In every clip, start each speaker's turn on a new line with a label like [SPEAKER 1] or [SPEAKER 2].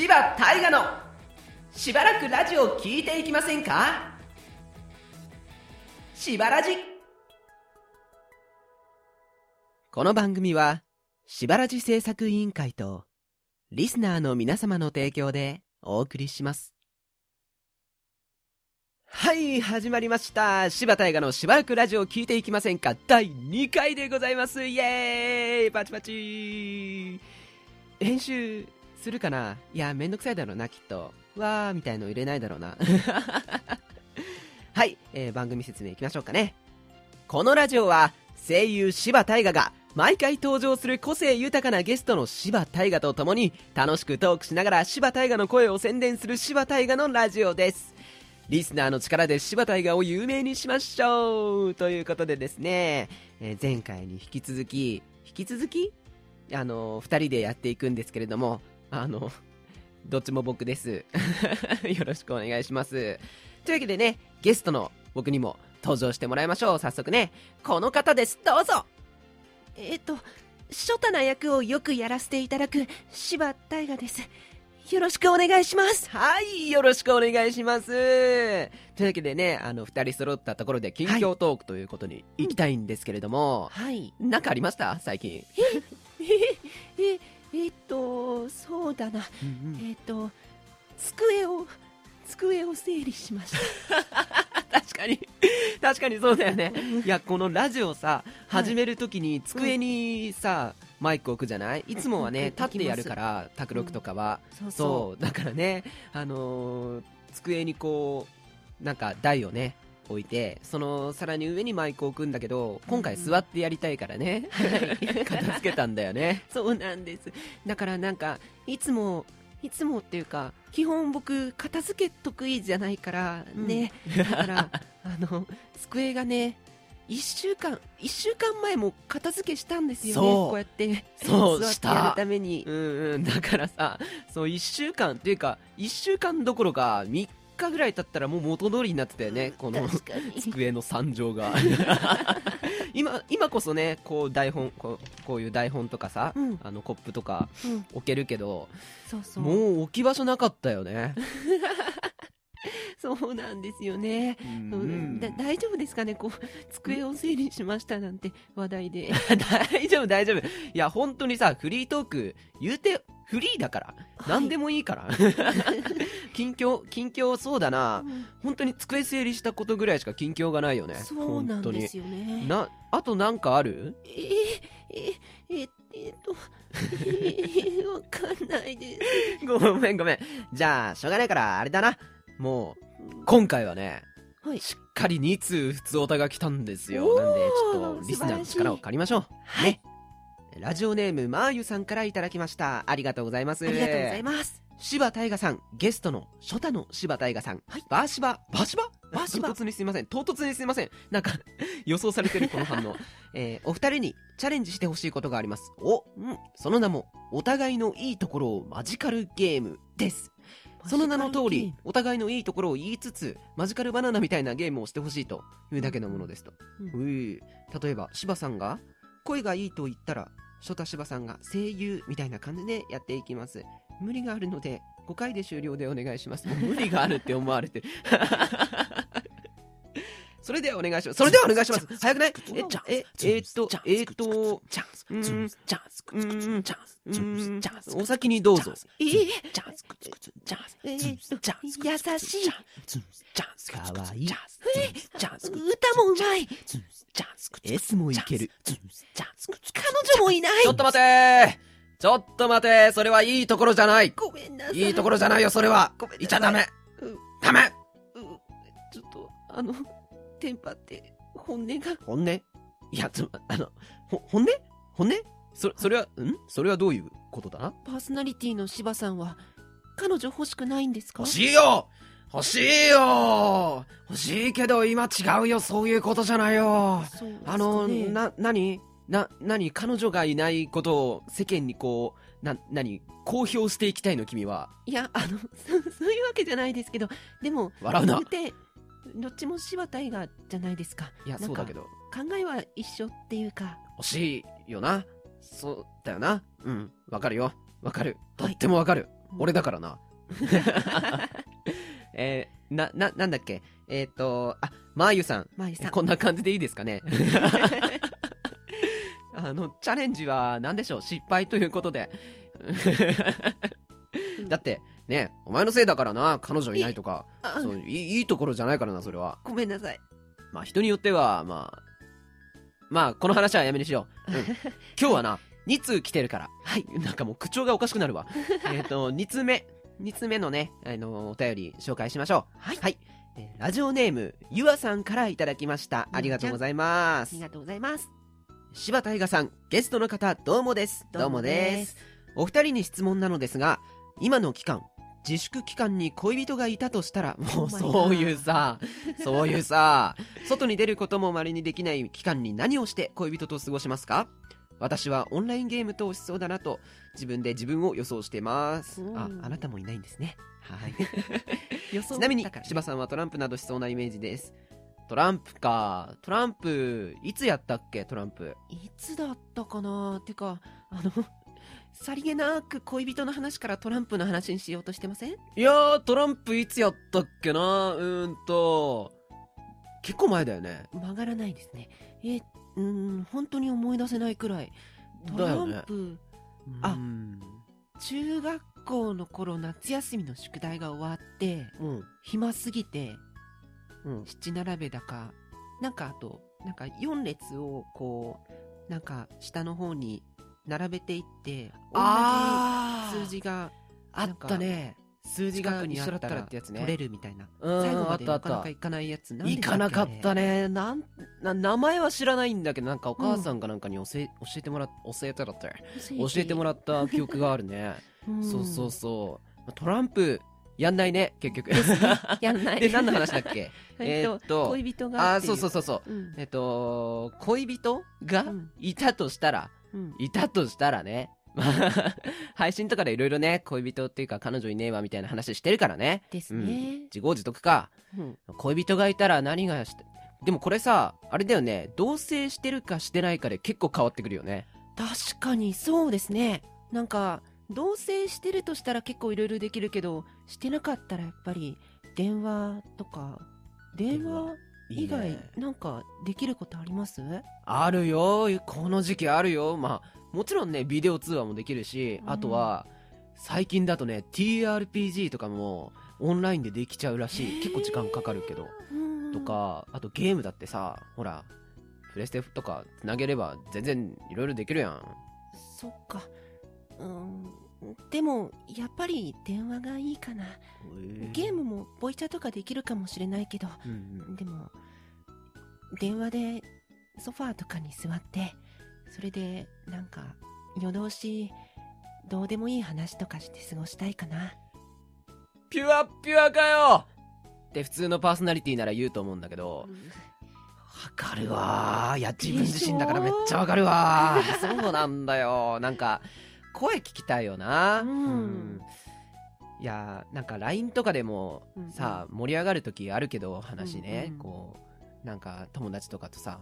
[SPEAKER 1] 柴大河のしばらくラジオ聞いていきませんか？しばらじ。この番組はしばらじ制作委員会とリスナーの皆様の提供でお送りします。はい始まりました。柴大河のしばらくラジオ聞いていきませんか？第2回でございます。イエーイ。パチパチ。編集。するかな？いやめんどくさいだろうなきっと。わーみたいの入れないだろうな。はい、えー番組説明いきましょうかね。このラジオは声優柴大河が毎回登場する個性豊かなゲストの柴大河と共に楽しくトークしながら柴大河の声を宣伝する柴大河のラジオです。リスナーの力で柴大河を有名にしましょうということでですね、えー前回に引き続き引き続きあの2人でやっていくんですけれどもあのどっちも僕です よろしくお願いしますというわけでねゲストの僕にも登場してもらいましょう早速ねこの方ですどうぞ
[SPEAKER 2] えっ、と、初太な役をよくやらせていただく柴大河です。よろしくお願いします。
[SPEAKER 1] はい、よろしくお願いします。というわけでね、あの、二人揃ったところで近況トークということに行きたいんですけれども、
[SPEAKER 2] はい。
[SPEAKER 1] なんかありました？最近。
[SPEAKER 2] え、えっ、と、そうだな。えっ、と、机を、机を整理しました。
[SPEAKER 1] 確かに、確かにそうだよね。いや、このラジオさ、始めるときに机にさ、マイク置くじゃない？い。つもはね、
[SPEAKER 2] うん
[SPEAKER 1] 立ってやるから、卓録とかは。
[SPEAKER 2] そう。
[SPEAKER 1] そう、だからね、あのー机にこう、なんか台をね、置いて、そのさらに上にマイクを置くんだけど、今回座ってやりたいからね、片付けたんだよね。
[SPEAKER 2] そうなんです。だからなんか、いつも、いつもっていうか、基本僕、片付け得意じゃないからね。だから、あの、机がね、一週間、一週間前も片付けしたんですよね。こうやって、
[SPEAKER 1] そう
[SPEAKER 2] 座ってやるために。
[SPEAKER 1] うんうん、だからさ、そう、1週間っていうか、1週間どころか、3日ぐらい経ったらもう元通りになってたよね、この。机の惨状が。今、今こそね、こう台本、こうこういう台本とかさ、
[SPEAKER 2] うん
[SPEAKER 1] あのコップとか
[SPEAKER 2] うん、
[SPEAKER 1] 置けるけど、
[SPEAKER 2] そうそう。
[SPEAKER 1] もう置き場所なかったよね。
[SPEAKER 2] そうなんですよね。
[SPEAKER 1] う
[SPEAKER 2] うん大丈夫ですかね？こう、机を整理しましたなんて話題で。
[SPEAKER 1] 大丈夫、大丈夫。いや、本当にさ、フリートーク、言うて、フリーだから、何でもいいから。近況、近況そうだな。
[SPEAKER 2] うん
[SPEAKER 1] 本当に机整理したことぐらいしか近況がないよね。
[SPEAKER 2] そうなんですよね。
[SPEAKER 1] な、あとなんかある？
[SPEAKER 2] えー、え、え、えっと、えーわかんないです。
[SPEAKER 1] ごめんごめん。じゃあ、しょうがないから、あれだな。もう、今回はね、
[SPEAKER 2] はい。
[SPEAKER 1] しっかり2通普通オタが来たんですよ。
[SPEAKER 2] おー
[SPEAKER 1] なんで、ちょっと、リスナーの力を借りましょう。
[SPEAKER 2] はい。
[SPEAKER 1] ラジオネーム、まーゆさんからいただきました。ありがとうございます。
[SPEAKER 2] ありがとうございます。
[SPEAKER 1] 柴大河さん、ゲストの初太の柴大河さん、
[SPEAKER 2] はい
[SPEAKER 1] バーシバ、バーシバ
[SPEAKER 2] バーシバ
[SPEAKER 1] 唐突にすいません。唐突にすいません。なんか、予想されてるこの反応。えーお二人にチャレンジしてほしいことがあります。お、うん、その名も、お互いのいいところをマジカルゲームです。その名の通り、お互いのいいところを言いつつ、マジカルバナナみたいなゲームをしてほしいというだけのものですと。
[SPEAKER 2] うん
[SPEAKER 1] 例えば、柴さんが、声がいいと言ったら、初太柴さんが声優みたいな感じでやっていきます。無理があるので、5回で終了でお願いします。無理があるって思われてる。それではお願いします。それではお願いします。早くない？え、じゃ、え、えーっと、えーっと、うーん、うーん、うーん、お先にどうぞ。
[SPEAKER 2] えー、えーっと、優しい。
[SPEAKER 1] かわいい。
[SPEAKER 2] 歌もうまい。
[SPEAKER 1] S もいける。
[SPEAKER 2] 彼女もいない。
[SPEAKER 1] ちょっと待てーちょっと待てーそれはいいところじゃない。
[SPEAKER 2] ごめんなさい。
[SPEAKER 1] いいところじゃないよ、それは。
[SPEAKER 2] ごめんなさい。
[SPEAKER 1] 言っちゃダメ。
[SPEAKER 2] うん。
[SPEAKER 1] ダメ。
[SPEAKER 2] うん。ちょっと、あの、テンパって、本音が。
[SPEAKER 1] 本音？いや、つ、あの、ほ、本音？本音？そ、それは、ん？それはどういうことだ？
[SPEAKER 2] パーソナリティの柴さんは、彼女欲しくないんですか？
[SPEAKER 1] 欲しいよ！欲しいよ！欲しいけど今違うよ、そういうことじゃないよ。
[SPEAKER 2] そうですかね。
[SPEAKER 1] あの、な、なにな、なに彼女がいないことを世間にこう、な、なに公表していきたいの君は？
[SPEAKER 2] いや、あの、そ そういうわけじゃないですけど、でも、
[SPEAKER 1] 笑うな
[SPEAKER 2] て、どっちも柴大河じゃないですか。
[SPEAKER 1] いや、そうだけど。
[SPEAKER 2] 考えは一緒っていうか、
[SPEAKER 1] 欲しいよな。そうだよな。うん。わかるよ。わかる。と
[SPEAKER 2] はい
[SPEAKER 1] ってもわかる。俺だからな。えー、な、な、なんだっけ？えっ、ー、と、あ、まーゆさん。
[SPEAKER 2] まゆさん
[SPEAKER 1] こんな感じでいいですかね？あの、チャレンジは何でしょう？失敗ということで。だって、ね、お前のせいだからな、彼女いないとか。
[SPEAKER 2] あ
[SPEAKER 1] そういいいいところじゃないからな、それは。
[SPEAKER 2] ごめんなさい
[SPEAKER 1] まあ人によっては、まあ、まあこの話はやめにしよう。うん 今日はな、2通来てるから。はい。なんかもう口調がおかしくなるわ。えっと、2通目。2通目のね、あの、お便り紹介しましょう。
[SPEAKER 2] はい
[SPEAKER 1] はい。えーラジオネーム、ゆあさんからいただきました。ありがとうございます
[SPEAKER 2] あり。がとうございます
[SPEAKER 1] 柴田映画さん、ゲストの方、どうもです。どうもです。お二人に質問なのですが、今の期間、自粛期間に恋人がいたとしたら、もう
[SPEAKER 2] Oh
[SPEAKER 1] そういうさ、そういうさ、外に出ることもまれにできない期間に何をして恋人と過ごしますか？私はオンラインゲームとしそうだなと、自分で自分を予想してます。
[SPEAKER 2] うん
[SPEAKER 1] あ、あなたもいないんですね。はい。ちなみに柴さんはトランプなどしそうなイメージです。トランプか。トランプ、いつやったっけ？トランプ。
[SPEAKER 2] いつだったかな？てかあの さりげなく恋人の話からトランプの話にしようとしてません？
[SPEAKER 1] いやー、トランプいつやったっけな？うーんと、結構前だよね。
[SPEAKER 2] 曲がらないですねえうーん本当に思い出せないくらいトラン。プあ
[SPEAKER 1] うん。
[SPEAKER 2] 中学校の頃夏休みの宿題が終わって
[SPEAKER 1] うん。
[SPEAKER 2] 暇すぎて
[SPEAKER 1] うん。
[SPEAKER 2] 七並べだかなんかあとなんか4列をこうなんか下の方に並べていって
[SPEAKER 1] あ
[SPEAKER 2] 同じ数字が
[SPEAKER 1] あったね。数字が一緒だった
[SPEAKER 2] ら
[SPEAKER 1] らってやつね。
[SPEAKER 2] 取れるみたいな
[SPEAKER 1] うん、
[SPEAKER 2] 最後までなかなか。いかないやつなんで
[SPEAKER 1] 行かなかった
[SPEAKER 2] ね
[SPEAKER 1] ね。なん、な、名前は知らないんだけど、なんかお母さんかなんかに教え、教えてもらっ、教えてらって、教えてもらった記憶があるね。そうそうそう。トランプ、やんないね、結局。
[SPEAKER 2] やんない。
[SPEAKER 1] で、何の話だっけ？
[SPEAKER 2] えっと恋人が
[SPEAKER 1] あそうそうそうそう。
[SPEAKER 2] うん。
[SPEAKER 1] えっと、恋人が
[SPEAKER 2] うん。
[SPEAKER 1] いたとしたら、
[SPEAKER 2] うん。
[SPEAKER 1] いたとしたらね、まあ 配信とかでいろいろね、恋人っていうか彼女いねえわみたいな話してるからね。
[SPEAKER 2] です
[SPEAKER 1] うん。
[SPEAKER 2] ね
[SPEAKER 1] 自業自得か。
[SPEAKER 2] うん。
[SPEAKER 1] 恋人がいたら何がして、でもこれさ、あれだよね、同棲してるかしてないかで結構変わってくるよね。
[SPEAKER 2] 確かにそうですね。なんか同棲してるとしたら結構いろいろできるけどしてなかったらやっぱり電話とか電話以外なんかできることあります？
[SPEAKER 1] あるよ、この時期あるよ。まあ、もちろんね、ビデオ通話もできるし、
[SPEAKER 2] うん
[SPEAKER 1] あとは、最近だとね、TRPG とかもオンラインでできちゃうらしい。結構時間かかるけど。
[SPEAKER 2] うん
[SPEAKER 1] とか、あとゲームだってさ、ほら、プレステとかつなげれば全然いろいろできるやん。
[SPEAKER 2] そっかうんでもやっぱり電話がいいかなゲームもボイチャとかできるかもしれないけど
[SPEAKER 1] うんうん
[SPEAKER 2] でも電話でソファーとかに座ってそれでなんか夜通しどうでもいい話とかして過ごしたいかな
[SPEAKER 1] ピュアピュアかよって普通のパーソナリティなら言うと思うんだけど、わかるわー。いや、自分自身だからめっちゃわかるわー。そうなんだよ。なんか、声聞きたいよな。
[SPEAKER 2] うん。
[SPEAKER 1] いやー、なんか LINE とかでも
[SPEAKER 2] うん
[SPEAKER 1] さ、盛り上がる時あるけど、話ね、
[SPEAKER 2] うんうん
[SPEAKER 1] こう、なんか友達とかとさ、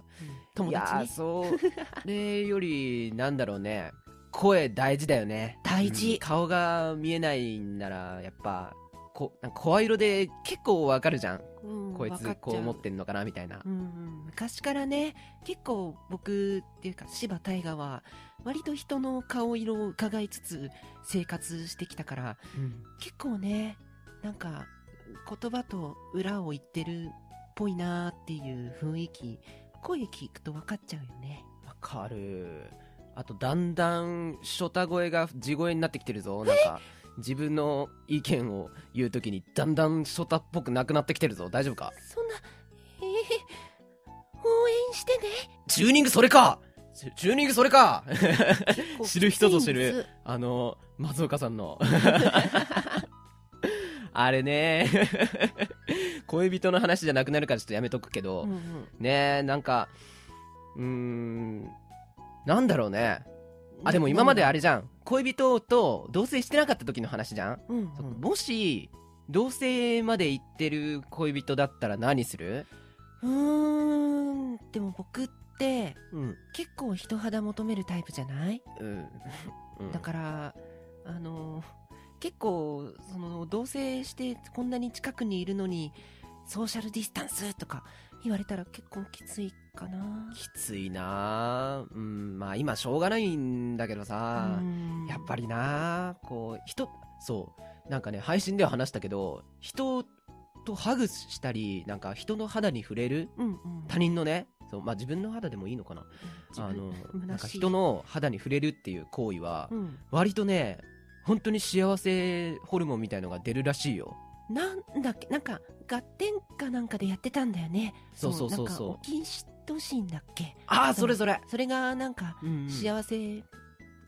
[SPEAKER 2] 友達ね
[SPEAKER 1] いやーそう、それより、なんだろうね、声大事だよね。
[SPEAKER 2] 大事。
[SPEAKER 1] うん。顔が見えないんなら、やっぱ、こなんか声色で結構わかるじゃん。
[SPEAKER 2] うん
[SPEAKER 1] こいつこう思ってんのかなみたいな
[SPEAKER 2] う。んうん昔からね結構僕っていうか柴大河は割と人の顔色を伺いつつ生活してきたから結構ねなんか言葉と裏を言ってるっぽいなーっていう雰囲気声聞くと分かっちゃうよね
[SPEAKER 1] わかる。あと、だんだん、ショタ声が地声になってきてるぞ。なんか、自分の意見を言うときに、だんだんショタっぽくなくなってきてるぞ。大丈夫か？
[SPEAKER 2] そんなえー、応援してね。
[SPEAKER 1] チューニングそれか！チチューニングそれか！知る人ぞ知るあの、松岡さんの。あれね、恋人の話じゃなくなるからちょっとやめとくけど、
[SPEAKER 2] うんうん。
[SPEAKER 1] ねえ、なんか、うーん、なんだろうね。あ、でも今まであれじゃん。恋人と同棲してなかった時の話じゃん。
[SPEAKER 2] うんうん
[SPEAKER 1] もし、同棲まで行ってる恋人だったら何する？
[SPEAKER 2] うーんでも僕って
[SPEAKER 1] うん。
[SPEAKER 2] 結構人肌求めるタイプじゃない？
[SPEAKER 1] うん。うん
[SPEAKER 2] だからあの結構その同棲してこんなに近くにいるのにソーシャルディスタンスとか言われたら結構きついかな。
[SPEAKER 1] きついな。うんまあ今しょうがないんだけどさ、やっぱりなこう人そうなんかね配信では話したけど人とハグしたりなんか人の肌に触れる
[SPEAKER 2] うんうん。
[SPEAKER 1] 他人のねそうまあ自分の肌でもいいのかな。あの
[SPEAKER 2] 虚しい
[SPEAKER 1] なんか人の肌に触れるっていう行為は
[SPEAKER 2] うん
[SPEAKER 1] 割とね本当に幸せホルモンみたいのが出るらしい。よ
[SPEAKER 2] なんだっけなんかガッテンかなんかでやってたんだよね。
[SPEAKER 1] そうそうそうそう。
[SPEAKER 2] なんかオキシトシンだっけ。
[SPEAKER 1] ああそれそれ、
[SPEAKER 2] それがなんか
[SPEAKER 1] うんうん。
[SPEAKER 2] 幸せ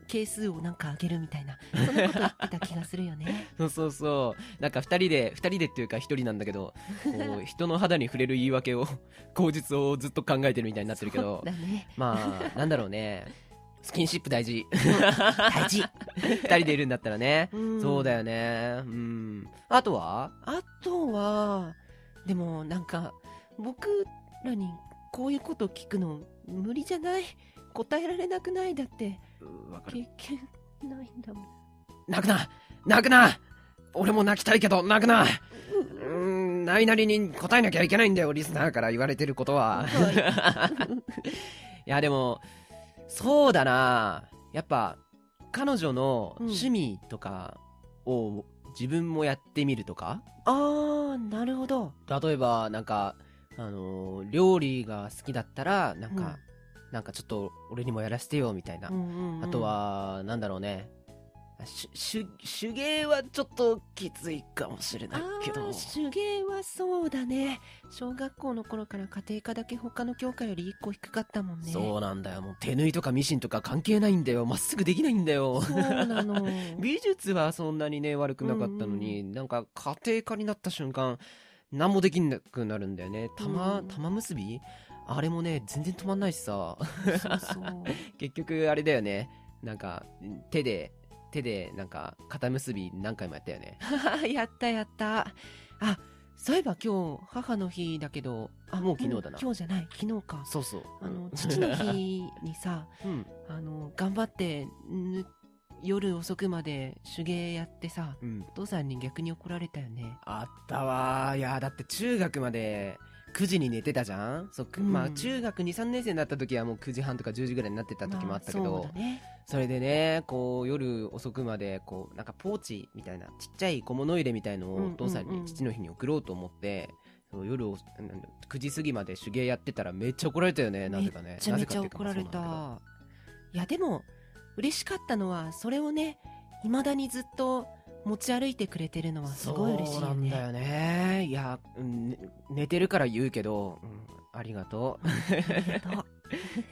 [SPEAKER 2] 係数をなんか上げるみたいなそんなこと言ってた気がするよね。
[SPEAKER 1] そうそうそう。なんか二人で二人でっていうか一人なんだけどこう 人の肌に触れる言い訳を口実をずっと考えてるみたいになってるけ
[SPEAKER 2] そ
[SPEAKER 1] ど
[SPEAKER 2] ね。
[SPEAKER 1] まあなんだろうねスキンシップ大事。
[SPEAKER 2] 大事、
[SPEAKER 1] 二人でいるんだったらね、
[SPEAKER 2] うん。
[SPEAKER 1] そうだよね。うん。あとは？
[SPEAKER 2] あとはでもなんか僕らにこういうこと聞くの無理じゃない？答えられなくない？だって
[SPEAKER 1] わか
[SPEAKER 2] 経験ないんだもん。
[SPEAKER 1] 泣くな。泣くな。俺も泣きたいけど泣くな。うーんないなりに答えなきゃいけないんだよリスナーから言われてることは。いやでもそうだな。やっぱ彼女の趣味とかを自分もやってみるとか、
[SPEAKER 2] ああなるほど。
[SPEAKER 1] 例えばなんかあのー料理が好きだったらなんか、なんかちょっと俺にもやらせてよみたいな、
[SPEAKER 2] うんうんうん。
[SPEAKER 1] あとはなんだろうね。し手手芸はちょっときついかもしれないけど。
[SPEAKER 2] 手芸はそうだね。小学校の頃から家庭科だけ他の教科より1個低かったもんね。
[SPEAKER 1] そうなんだよ。もう手縫いとかミシンとか関係ないんだよ。まっすぐできないんだよ。
[SPEAKER 2] そうなの。
[SPEAKER 1] 美術はそんなにね悪くなかったのに、なんか家庭科になった瞬間何もできなくなるんだよね。玉,、
[SPEAKER 2] うん。
[SPEAKER 1] 玉結び？あれもね全然止まんないしさ。結局あれだよね。なんか手で手でなんか肩結び何回もやったよね。
[SPEAKER 2] やったやった。あそういえば今日母の日だけど。あ
[SPEAKER 1] もう昨日だな。
[SPEAKER 2] うん今日じゃない。昨日か。
[SPEAKER 1] そうそう。
[SPEAKER 2] あの父の日にさ
[SPEAKER 1] うん。
[SPEAKER 2] あの頑張ってぬ夜遅くまで手芸やってさ
[SPEAKER 1] うん。
[SPEAKER 2] お父さんに逆に怒られたよね。
[SPEAKER 1] あったわいやだって中学まで9時に寝てたじゃん？そ
[SPEAKER 2] うん
[SPEAKER 1] まあ中学23年生になった時はもう9時半とか10時ぐらいになってた時もあったけど、
[SPEAKER 2] まあそね。
[SPEAKER 1] それでねこう夜遅くまでこうなんかポーチみたいなちっちゃい小物入れみたいのをお父さんに父の日に送ろうと思って、夜をなんだ9時過ぎまで手芸やってたらめっちゃ怒られたよねなぜかね。
[SPEAKER 2] めちゃめちゃ怒られた。いやでも嬉しかったのはそれをね未だにずっと持ち歩いてくれてるのはすごい嬉しいよね。
[SPEAKER 1] そうなんだよね。いや、うんね寝てるから言うけど、うんありがとう。
[SPEAKER 2] ありがとう。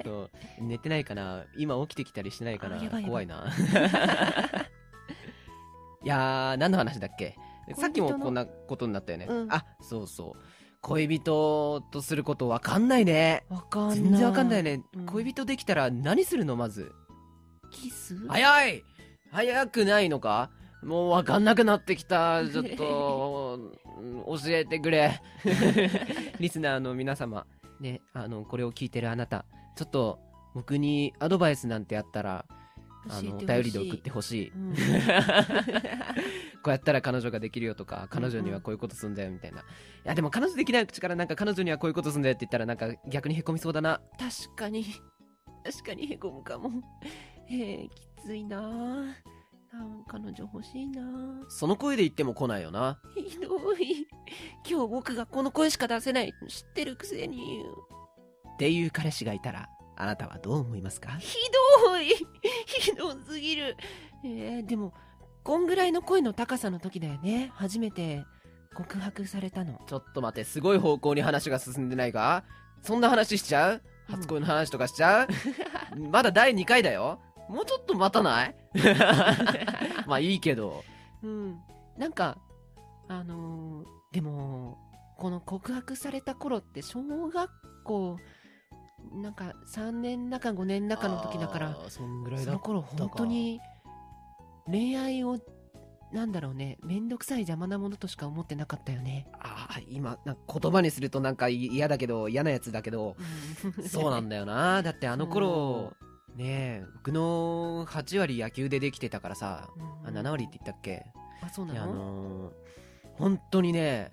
[SPEAKER 1] そう寝てないかな。今起きてきたりしないかな。怖いな。いやー何の話だっけ？さっきもこんなことになったよね、
[SPEAKER 2] うん。
[SPEAKER 1] あそうそう。恋人とすることわかんないね。
[SPEAKER 2] わかんない。
[SPEAKER 1] 全然わかんないね、
[SPEAKER 2] うん。
[SPEAKER 1] 恋人できたら何するの？まず。
[SPEAKER 2] キス？
[SPEAKER 1] 早い！早くないのか？もうわかんなくなってきた。ちょっとうん教えてくれ。リスナーの皆様。ねあのこれを聞いてるあなた。ちょっと僕にアドバイスなんてあったらあのお便りで送ってほしい。
[SPEAKER 2] うん。
[SPEAKER 1] こうやったら彼女ができるよとか彼女にはこういうことすんだよみたいな、いやでも彼女できない口からなんか彼女にはこういうことすんだよって言ったらなんか逆にへこみそうだな。
[SPEAKER 2] 確かに。確かにへこむかも。えー、きついなぁなん彼女欲しいな。ぁ
[SPEAKER 1] その声で言っても来ないよな。
[SPEAKER 2] ひどい。今日僕がこの声しか出せない知ってるくせに。
[SPEAKER 1] っていう彼氏がいたらあなたはどう思いますか？
[SPEAKER 2] ひどい。ひどすぎる。えー、でもこんぐらいの声の高さの時だよね。初めて告白されたの。
[SPEAKER 1] ちょっと待ってすごい方向に話が進んでないか？そんな話しちゃう？
[SPEAKER 2] うん
[SPEAKER 1] 初恋の話とかしちゃう、まだ第2回だよもうちょっと待たない？まあいいけど。
[SPEAKER 2] うん。なんかあのーでもこの告白された頃って小学校なんか3年だか5年だかの時だから
[SPEAKER 1] そんぐらいだ
[SPEAKER 2] その頃本当に恋愛をなんだろうね面倒くさい邪魔なものとしか思ってなかったよね。
[SPEAKER 1] ああ今な言葉にするとなんか嫌だけど嫌なやつだけど。そうなんだよな。だってあの頃ねえ僕の8割野球でできてたからさ、あ7割って言ったっけ？あ
[SPEAKER 2] あそうなの？
[SPEAKER 1] のー本当にね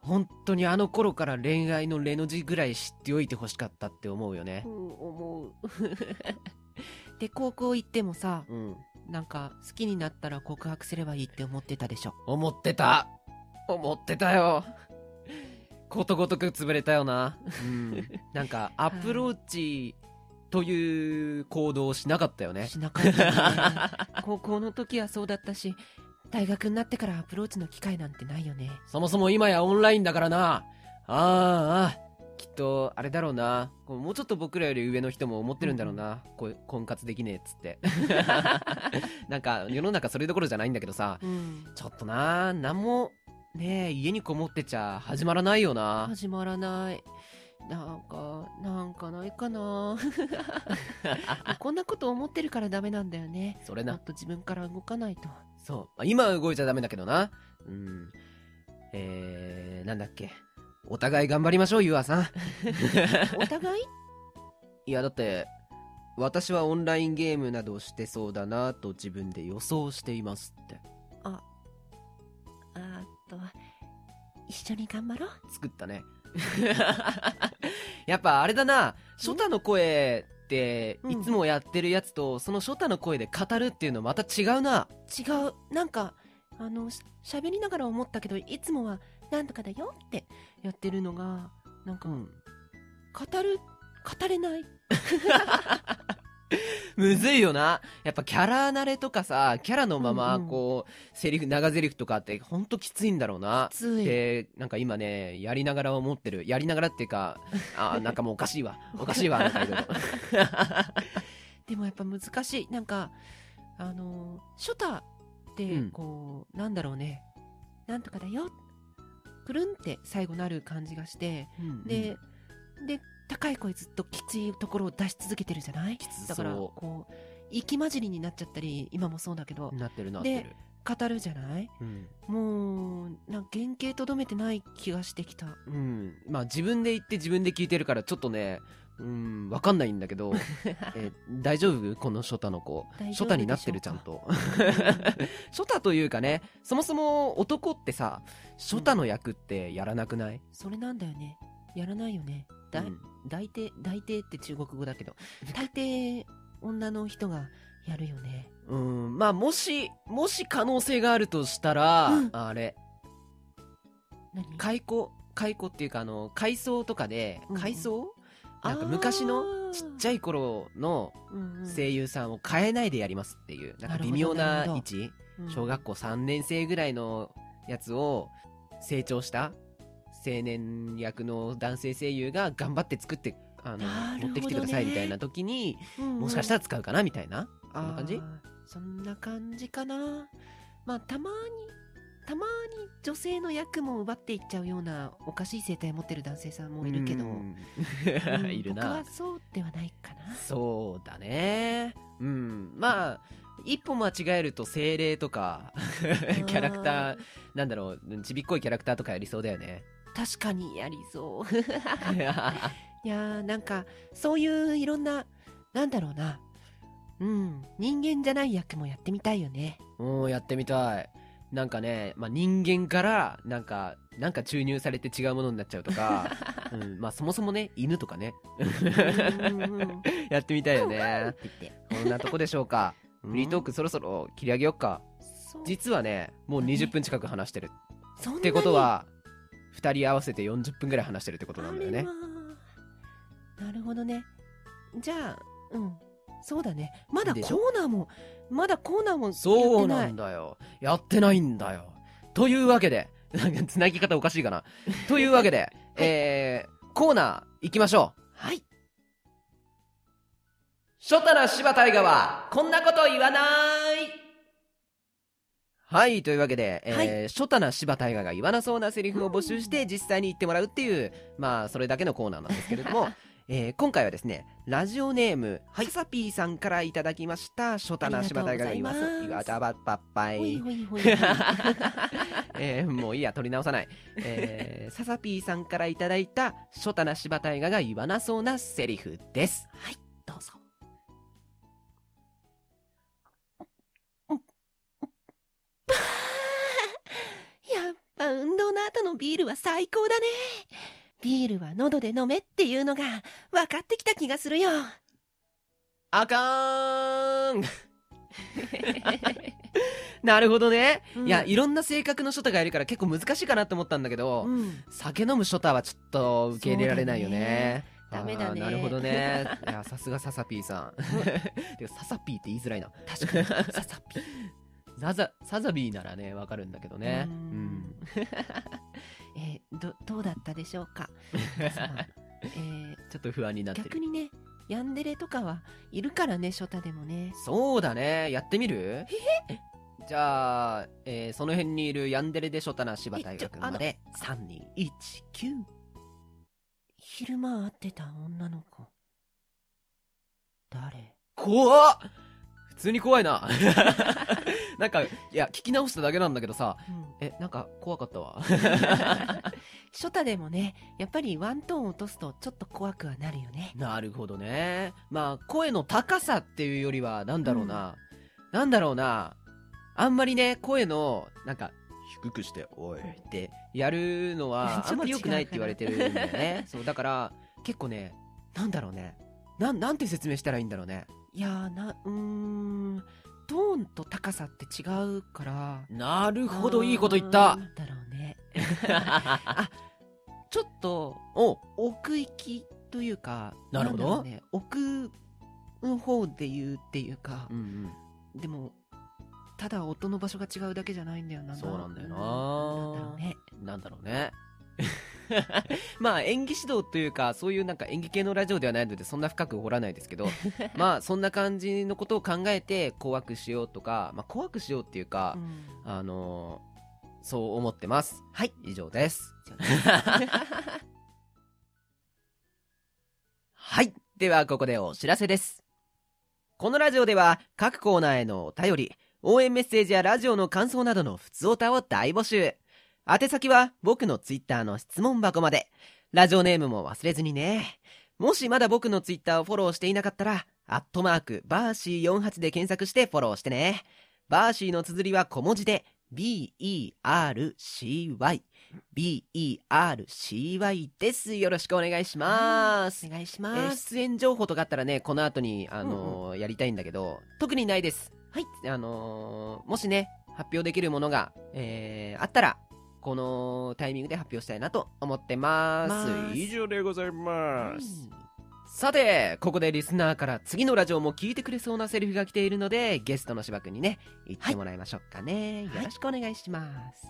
[SPEAKER 1] 本当にあの頃から恋愛のレの字ぐらい知っておいてほしかったって思うよね。
[SPEAKER 2] うん思う。で高校行ってもさ
[SPEAKER 1] うん。
[SPEAKER 2] なんか好きになったら告白すればいいって思ってたでしょ？
[SPEAKER 1] 思ってた。思ってたよ。ことごとく潰れたよな、うん、なんか アプローチという行動をしなかったよね。
[SPEAKER 2] しなかったね。高校の時はそうだったし大学になってからアプローチの機会なんてないよね。
[SPEAKER 1] そもそも今やオンラインだからな。あああきっとあれだろうな。もうちょっと僕らより上の人も思ってるんだろうな、こう婚活できねえっつって。なんか世の中それどころじゃないんだけどさ。
[SPEAKER 2] うん。
[SPEAKER 1] ちょっとな何もねえ家にこもってちゃ始まらないよな。
[SPEAKER 2] 始まらないなんかなんかないかな こんなこと思ってるからダメなんだよね
[SPEAKER 1] それな
[SPEAKER 2] もっと自分から動かないと
[SPEAKER 1] そう。まあ今は動いちゃダメだけどな。うん。えー、なんだっけ。お互い頑張りましょう、ゆあさん。
[SPEAKER 2] お互い？
[SPEAKER 1] いや、だって、私はオンラインゲームなどをしてそうだなと自分で予想していますって。
[SPEAKER 2] ああと一緒に頑張ろう
[SPEAKER 1] 作ったね。やっぱあれだな、ショタの声って、
[SPEAKER 2] うん
[SPEAKER 1] いつもやってるやつと、そのショタの声で語るっていうのまた違うな。
[SPEAKER 2] 違うなんかあのし喋りながら思ったけどいつもは「なんとかだよ」ってやってるのがなんか、
[SPEAKER 1] うん。
[SPEAKER 2] 語る語れない
[SPEAKER 1] むずいよな。やっぱキャラ慣れとかさ、キャラのまま、
[SPEAKER 2] うんうん
[SPEAKER 1] こう、セリフ、長ゼリフとかって、ほんときついんだろうな。
[SPEAKER 2] つい
[SPEAKER 1] で、なんか今ね、やりながら思ってる。やりながらっていうか、あ、なんかもうおかしいわ。おかしいわ。
[SPEAKER 2] でもやっぱ難しいなんかあのショタって
[SPEAKER 1] うん
[SPEAKER 2] こう、なんだろうねなんとかだよくるんって最後なる感じがしてで、で高い声ずっときついところを出し続けてるじゃない？
[SPEAKER 1] つ
[SPEAKER 2] だから
[SPEAKER 1] そ
[SPEAKER 2] こう息混じりになっちゃったり今もそうだけど
[SPEAKER 1] なってるなってる。
[SPEAKER 2] 語るじゃない？
[SPEAKER 1] うん。
[SPEAKER 2] もうなんか原型とどめてない気がしてきた
[SPEAKER 1] うん。まあ自分で言って自分で聞いてるから、ちょっとね、うん、わかんないんだけど、え大丈夫？このショタの子。ショタになってるちゃんと。ショタというかね、そもそも男ってさ、ショタの役ってやらなくない、
[SPEAKER 2] それなんだよねやらないよね。だ、
[SPEAKER 1] うん。
[SPEAKER 2] 大抵大抵って中国語だけど。大抵女の人がやるよね。
[SPEAKER 1] うん、まあもし、もし可能性があるとしたら、
[SPEAKER 2] うん。
[SPEAKER 1] あれ、
[SPEAKER 2] 何？
[SPEAKER 1] 解雇、解雇っていうかあの、改装とかで
[SPEAKER 2] うんう、ん。
[SPEAKER 1] なんか昔のちっちゃい頃の声優さんを変えないでやりますっていう、なんか微妙な位置、
[SPEAKER 2] うん。
[SPEAKER 1] 小学校3年生ぐらいのやつを成長した青年役の男性声優が頑張って作って、あの、
[SPEAKER 2] ね
[SPEAKER 1] 持ってきてくださいみたいな時に、
[SPEAKER 2] うん
[SPEAKER 1] もしかしたら使うかなみたいな？そんな感じ？
[SPEAKER 2] そんな感じかなまあたまにたまに女性の役も奪っていっちゃうようなおかしい生態を持ってる男性さんもいるけど、
[SPEAKER 1] うん
[SPEAKER 2] うん
[SPEAKER 1] いるな
[SPEAKER 2] 僕は。そうではないかな
[SPEAKER 1] そうだね。うん。まあ、一歩間違えると精霊とか、キャラクター、なんだろう、ちびっこいキャラクターとかやりそうだよね。
[SPEAKER 2] 確かにやりそう いやーなんかそういういろんななんだろうなうん人間じゃない役もやってみたいよね
[SPEAKER 1] うん、やってみたい。なんかね、まあ、人間から、なんか、なんか注入されて違うものになっちゃうとか、うん、まあ、そもそもね、犬とかね、やってみたいよ
[SPEAKER 2] っ
[SPEAKER 1] ね。こんなとこでしょうか。フリートークそろそろ切り上げよっか。実はね、もう20分近く話してる。ってことは、2人合わせて40分ぐらい話してるってことなんだよね。
[SPEAKER 2] なるほどね。じゃあうん。そうだね。まだコーナーもまだコーナーもやって
[SPEAKER 1] そう
[SPEAKER 2] な
[SPEAKER 1] ないんだよ。やってないんだよ。というわけで、なんか繋ぎ方おかしいかな。というわけで、えー、コーナー行きましょう。
[SPEAKER 2] はい。
[SPEAKER 1] 初太な柴大河は、こんなこと言わないはい、というわけで、えー
[SPEAKER 2] はい。
[SPEAKER 1] 初太な柴大河が言わなそうなセリフを募集して、実際に言ってもらうっていう、まあ、それだけのコーナーなんですけれども、えー今回はですね、ラジオネーム、はさぴーさんからいただきました、初太な柴大河が言わそう、言わたばっぱっぱ
[SPEAKER 2] ほい
[SPEAKER 1] えーもういいや、取り直さない。えー、ささぴーさんからいただいた、初太な柴大河が言わなそうなセリフです。
[SPEAKER 2] はいどうぞのビールは最高だね。ビールは喉で飲めっていうのが分かってきた気がするよ。
[SPEAKER 1] あかーん。なるほどね、
[SPEAKER 2] うん。
[SPEAKER 1] いやいろんな性格のショタがいるから結構難しいかなと思ったんだけど、
[SPEAKER 2] うん。
[SPEAKER 1] 酒飲むショタはちょっと受け入れられないよね。
[SPEAKER 2] ダメだね。
[SPEAKER 1] なるほどね。いやさすがササピーさん。てかササピーって言いづらいな。
[SPEAKER 2] 確かに。ササピ
[SPEAKER 1] サザサザビーならねわかるんだけどね。
[SPEAKER 2] う
[SPEAKER 1] うん。ん。
[SPEAKER 2] えーどどうだったでしょうか？えー
[SPEAKER 1] ちょっと不安になってる。
[SPEAKER 2] 逆にねヤンデレとかはいるからねショタでもね。
[SPEAKER 1] そうだね。やってみる？じゃあ、えーその辺にいるヤンデレでショタな柴大学まで。3219
[SPEAKER 2] 昼間会ってた女の子。誰？
[SPEAKER 1] 怖っ！普通に怖いな。なんかいや聞き直しただけなんだけどさえなんか怖かったわ。
[SPEAKER 2] ショタでもねやっぱりワントーン落とすとちょっと怖くはなるよね。
[SPEAKER 1] なるほどね。まあ声の高さっていうよりはなんだろうな、なんだろうな。あんまりね声のなんか低くして「おい」ってやるのは あんまり良くないって言われてるんだよね。そうだから結構ねなんだろうね。なんなんて説明したらいいんだろうね
[SPEAKER 2] いやーなうーん。トーンと高さって違うから。
[SPEAKER 1] なるほどいいこと言った。
[SPEAKER 2] なんだろうね。ちょっと
[SPEAKER 1] お。
[SPEAKER 2] 奥行きというか
[SPEAKER 1] なるほど。
[SPEAKER 2] ね、奥の方で言うっていうか
[SPEAKER 1] うんうん。
[SPEAKER 2] でもただ音の場所が違うだけじゃないんだよな。
[SPEAKER 1] そうなんだよな。
[SPEAKER 2] なんだろうね。
[SPEAKER 1] なんだろうね まあ演技指導というかそういうなんか演技系のラジオではないのでそんな深く掘らないですけど まあそんな感じのことを考えて怖くしようとか、まあ、怖くしようっていうか
[SPEAKER 2] う、ん。
[SPEAKER 1] あのーそう思ってます。はい。以上です。はい。ではここでお知らせです。このラジオでは各コーナーへのお便り応援メッセージやラジオの感想などの普通歌を大募集宛先は僕のツイッターの質問箱まで。ラジオネームも忘れずにね。もしまだ僕のツイッターをフォローしていなかったらアットマークバーシー48で検索してフォローしてね。バーシーの綴りは小文字で B-E-R-C-Y B-E-R-C-Y です。よろしくお願いします。
[SPEAKER 2] お願いし
[SPEAKER 1] えー
[SPEAKER 2] ます、
[SPEAKER 1] 出演情報とかあったらねこの後にあのーやりたいんだけど特にないです。
[SPEAKER 2] はい。
[SPEAKER 1] あのーもしね発表できるものが、えーあったらこのタイミングで発表したいなと思ってます。
[SPEAKER 2] ます
[SPEAKER 1] 以上でございます、
[SPEAKER 2] はい
[SPEAKER 1] さてここでリスナーから次のラジオも聞いてくれそうなセリフが来ているのでゲストの芝君にね言ってもらいましょうかね、よろしくお願いします、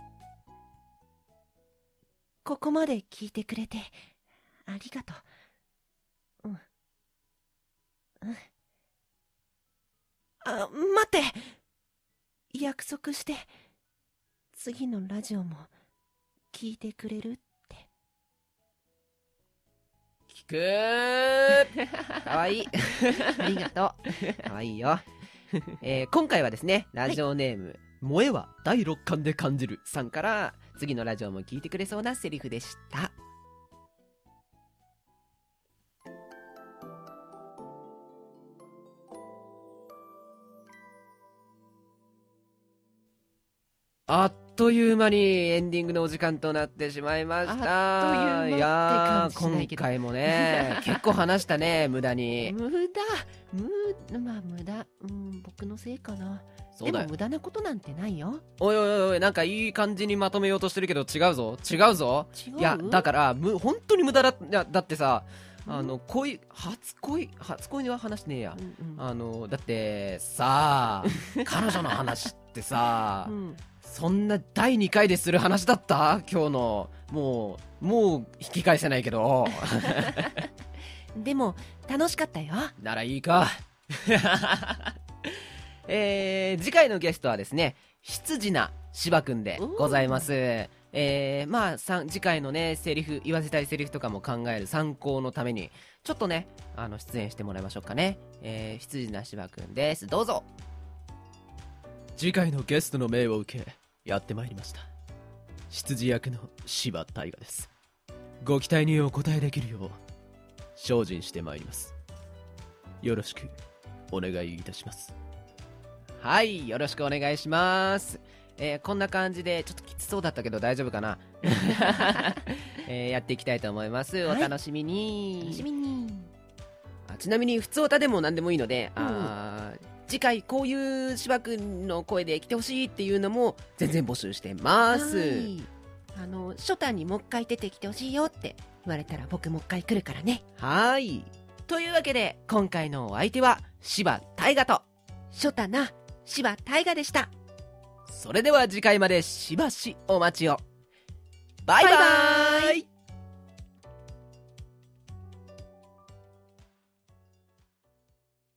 [SPEAKER 2] ここまで聞いてくれてありがとう。うん。うん。あ待って。約束して次のラジオも聞いてくれるって。
[SPEAKER 1] 聞くー。かわいい。
[SPEAKER 2] ありがと
[SPEAKER 1] かわいいよ、えー今回はですねラジオネーム、萌えは第六感で感じるさんから次のラジオも聞いてくれそうなセリフでしたという間にエンディングのお時間となってしまいました。
[SPEAKER 2] あっとい
[SPEAKER 1] や今回もね 結構話したね無駄に。
[SPEAKER 2] う無駄。無まあ無駄。うん僕のせいかな。
[SPEAKER 1] そうだよ。
[SPEAKER 2] でも無駄なことなんてないよ。
[SPEAKER 1] おいおいおいおいなんかいい感じにまとめようとしてるけど違うぞ。違うぞ。
[SPEAKER 2] 違う？
[SPEAKER 1] いやだからむ本当に無駄だいやだってさ
[SPEAKER 2] うん。
[SPEAKER 1] あの恋初恋？初恋は話してねえや。
[SPEAKER 2] うんうん。
[SPEAKER 1] あのだってさ彼女の話ってさ
[SPEAKER 2] うん
[SPEAKER 1] そんな第2回でする話だった？今日の。もうもう引き返せないけど。
[SPEAKER 2] でも楽しかったよ。
[SPEAKER 1] ならいいか。えー、次回のゲストはですね羊な芝くんでございます。えー、まあ次回のねセリフ言わせたいセリフとかも考える参考のためにちょっとねあの出演してもらいましょうかね。えー、羊な芝くんです。どうぞ次回のゲストの命を受けやってまいりました。羊役の柴大河です。ご期待にお応えできるよう精進してまいります。よろしくお願いいたします。はいよろしくお願いします。えーこんな感じでちょっときつそうだったけど大丈夫かな、えーやっていきたいと思います、
[SPEAKER 2] はい。
[SPEAKER 1] お楽しみに。
[SPEAKER 2] 楽しみに。
[SPEAKER 1] あちなみに普通歌でも何でもいいので、
[SPEAKER 2] うん。
[SPEAKER 1] あー次回こういう芝君の声で来てほしいっていうのも全然募集してます、
[SPEAKER 2] はい。あの初太にもう一回出てきてほしいよって言われたら僕もう一回来るからね。
[SPEAKER 1] はい。というわけで今回のお相手は柴大河と
[SPEAKER 2] 初太な柴大河でした。
[SPEAKER 1] それでは次回までしばしお待ちを。バイバ
[SPEAKER 2] バイバ
[SPEAKER 1] ーイ